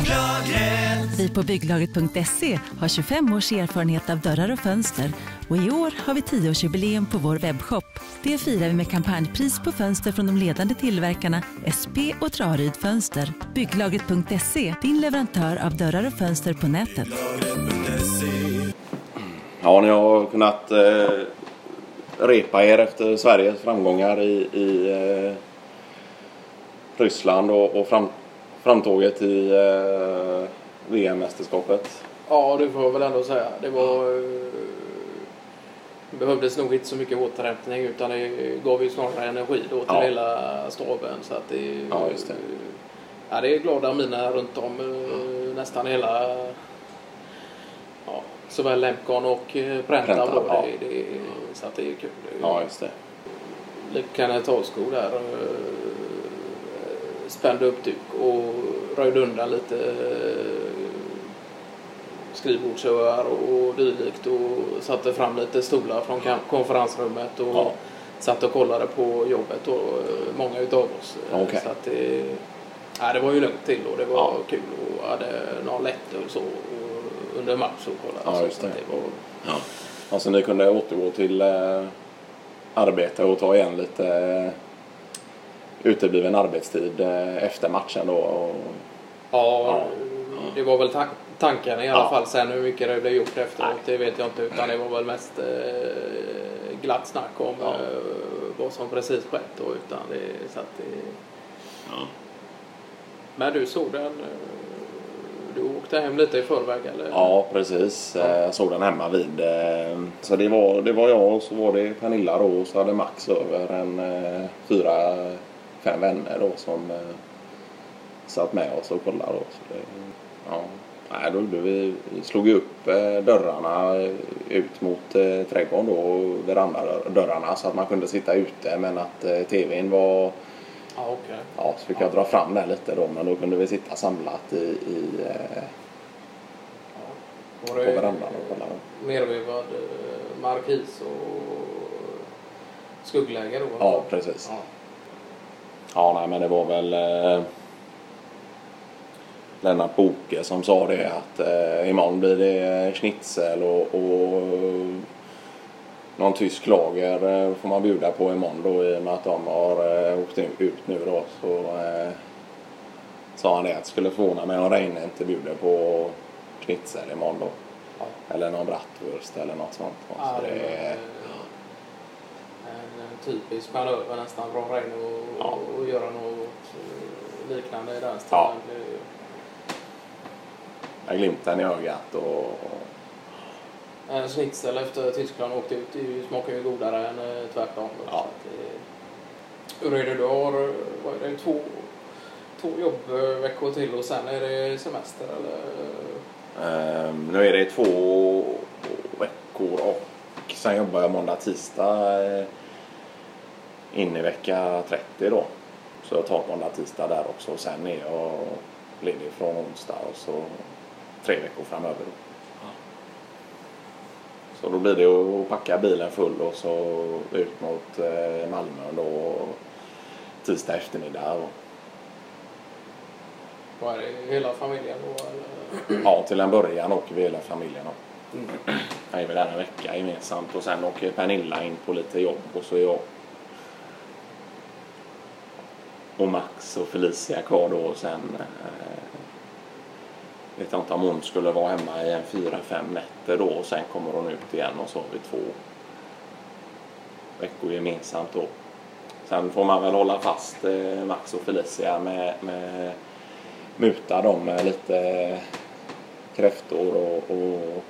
Bygglagret. Vi på bygglagret.se har 25 års erfarenhet av dörrar och fönster och i år har vi 10-årsjubileum på vår webbshop. Det firar vi med kampanjpris på fönster från de ledande tillverkarna SP och Traryd Fönster. Bygglagret.se, din leverantör av dörrar och fönster på nätet. Ja, ni har kunnat eh, repa er efter Sveriges framgångar i, i eh, Ryssland och, och fram, framtåget i eh, VM-mästerskapet. Ja, det får jag väl ändå säga. Det var... eh, behövdes nog inte så mycket återhämtning utan det gav ju snarare energi då till Ja. hela staben. Så att det, Ja, just det. Ja, det är glada miner runt om eh, nästan hela... Ja, såväl Lemcon och eh, Prentav, då. ja. Det, det, så att det är kul. Ja, just det. Kenneth Ahlskog där eh, spände upp duk och röjde undan lite eh, skrivbordsöar och dylikt och satte fram lite stolar från konferensrummet och Ja. satt och kollade på jobbet och eh, många utav oss. Eh, Okej. Så att det, ja, det var ju lugnt till och det var Ja. kul och hade någon lättöl så och under match och kollade. Ja, så, det. det var, Ja. Alltså ni kunde återgå till eh, arbete och ta igen lite utebliven arbetstid eh, efter matchen då. Och, Ja, Ja. det var väl ta- tanken i alla Ja. fall. Sen hur mycket det blev gjort efteråt, Nej. det vet jag inte. Utan det var väl mest eh, glatt snack om Ja. eh, vad som precis skett då. Utan det, så att det... Ja. Men du såg den? eh, Du åkte hem lite i förväg eller? Ja, precis. Eh, Jag såg den hemma vid. Så det var, det var jag och så var det Pernilla då och så hade Max över en fyra, fem vänner då som eh, satt med oss och kollade. Då. Så det, ja. Nej, då gjorde vi, vi slog upp eh, dörrarna eh, ut mot eh, trädgården då och verandadörrarna så att man kunde sitta ute men att eh, tvn var Ja, okej. Ja, så fick jag dra fram den lite då men då kunde vi sitta samlat i, i, eh, Var på verandan och kolla. nervevad eh, markis och skuggläge då? Ja, precis. Ja. Ja, nej, men det var väl eh, Lennart Boke som sa det att eh, imorgon blir det schnitzel och, och någon tysk lager eh, får man bjuda på imorgon då i och med att de har eh, åkt ut nu då. Så eh, sa han det att det skulle förvåna mig om Reine inte bjuder på schnitzel imorgon då. Ja. Eller någon bratwurst eller något sånt. Ja, så det det, en typisk manöver nästan från Reine och, Ja. och göra något eh, liknande i den stilen. Ja. Med glimten i ögat och En schnitzel efter Tyskland åkte ut det smakar ju godare än eh, tvärtom. Ja. Det- Hur är det? Du har eh, vad är det, två, två jobbveckor till och sen är det semester eller? Ehm, nu är det två veckor och sen jobbar jag måndag, tisdag eh, in i vecka 30 då. Så jag tar måndag, tisdag där också och sen är jag ledig från onsdag och så tre veckor framöver. Då. Så då blir det att packa bilen full och så ut mot eh, Malmö då tisdag eftermiddag. Är det? Hela familjen då? Eller? ja, till en början åker vi hela familjen. Då. Jag är vi där en vecka gemensamt och sen åker Pernilla in på lite jobb och så är jag och Max och Felicia kvar då och sen eh, vet jag inte om hon skulle vara hemma i en fyra, fem nätter då och sen kommer hon ut igen och så har vi två veckor gemensamt då. Sen får man väl hålla fast eh, Max och Felicia med, med muta dem med lite kräftor och, och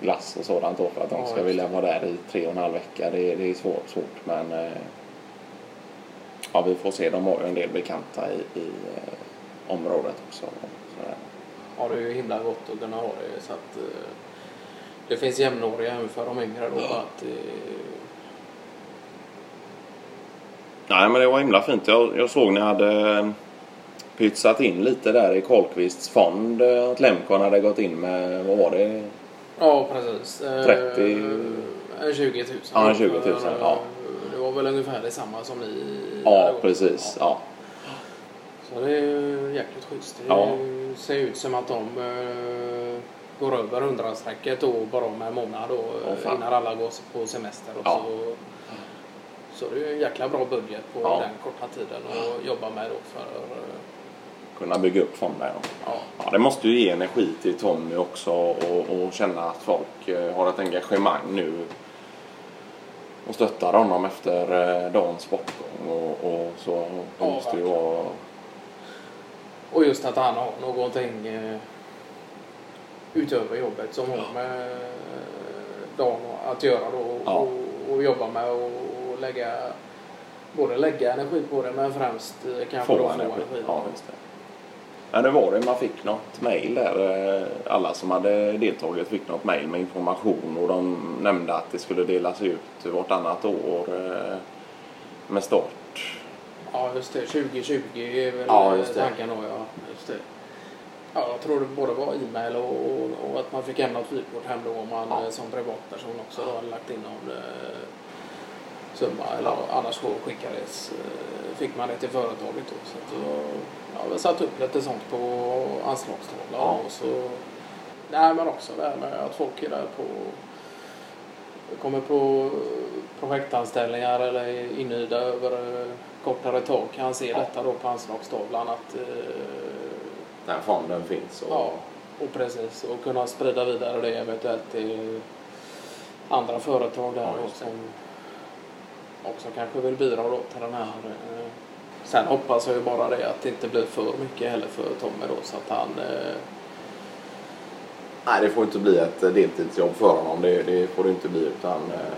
glass och sådant då för att de Ja, ska vilja vara där i tre och en halv vecka. Det, är- det är svårt, svårt men eh, ja, vi får se. De har ju en del bekanta i, i eh, området också. Sådär. Ja, det är ju himla gott att kunna ha det så att eh, det finns jämnåriga även för de yngre då. Att, eh, Nej men det var himla fint. Jag, jag såg ni hade pytsat in lite där i Karlqvists fond. Att Lemcon hade gått in med, vad var det? Ja, precis. Eh, 30 En 20 000. Ja, en 20 000, ja. Det var väl ungefär detsamma som ni Ja precis. Ja. Så det är jäkligt schysst. Det Ja. ser ut som att de eh, går över hundrastrecket då bara med en månad då, fan. innan alla går på semester. Och Ja. så, så det är en jäkla bra budget på Ja. den korta tiden att jobba med då för eh, Kunna bygga upp fonden. ja, Ja, det måste ju ge energi till Tommy också och, och känna att folk eh, har ett engagemang nu och stöttar honom efter eh, dagens bortgång och, och så. Det Ja, måste ju vara... Och just att han har någonting eh, utöver jobbet som har med dagen att göra då och, Ja. och, jobba med och, lägga både lägga energi på det men främst kanske Få då få energi. energi. Ja, just det. Var det, man fick något mejl där. eh, Alla som hade deltagit fick något mejl med information och de nämnde att det skulle delas ut vartannat år eh, med start. Ja, just det. 2020 är väl Ja, tanken då, ja. Just det. Ja, jag tror det både var e-mail och, och, och att man fick hem något vykort hem då om man Ja. eh, som privatperson också då hade lagt in någon summa eller annars så skickades, eh, fick man det till företaget då. Så att det var, ja, vi har satt upp lite sånt på anslagstavlan Ja. och så Nej, men också det här med att folk är där på kommer på projektanställningar eller är inhyrda över eh, kortare tag kan se Ja. detta då på anslagstavlan att eh, Den fonden finns. Och, Ja, och precis. Och kunna sprida vidare det eventuellt till andra företag där Ja, som också kanske vill bidra då till den här. eh, Sen hoppas jag ju bara det att det inte blir för mycket heller för Tommy då så att han eh, Nej, det får inte bli ett deltidsjobb för honom. Det, det får det inte bli utan eh,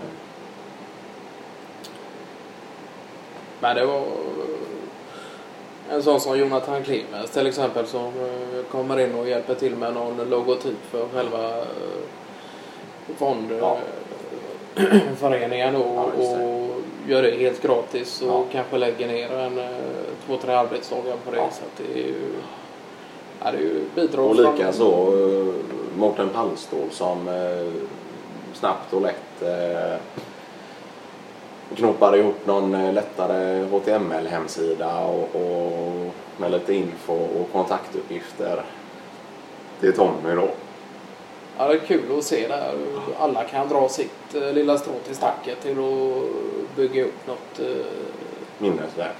Men det var en sån som Jonathan Klimens till exempel som eh, kommer in och hjälper till med någon logotyp för själva eh, Ja. fondföreningen och, Ja, och gör det helt gratis och Ja. kanske lägger ner en eh, två, tre arbetsdagar på det. Ja. Så att det är ju, ja, det är ju bidrag Och från- lika så eh, Mårten Pallstål som eh, snabbt och lätt eh, knopade ihop någon lättare HTML-hemsida och, och med lite info och kontaktuppgifter till Tommy då. Ja, det är kul att se där. Alla kan dra sitt eh, lilla strå till stacket till att bygga upp något eh, Minnesvärt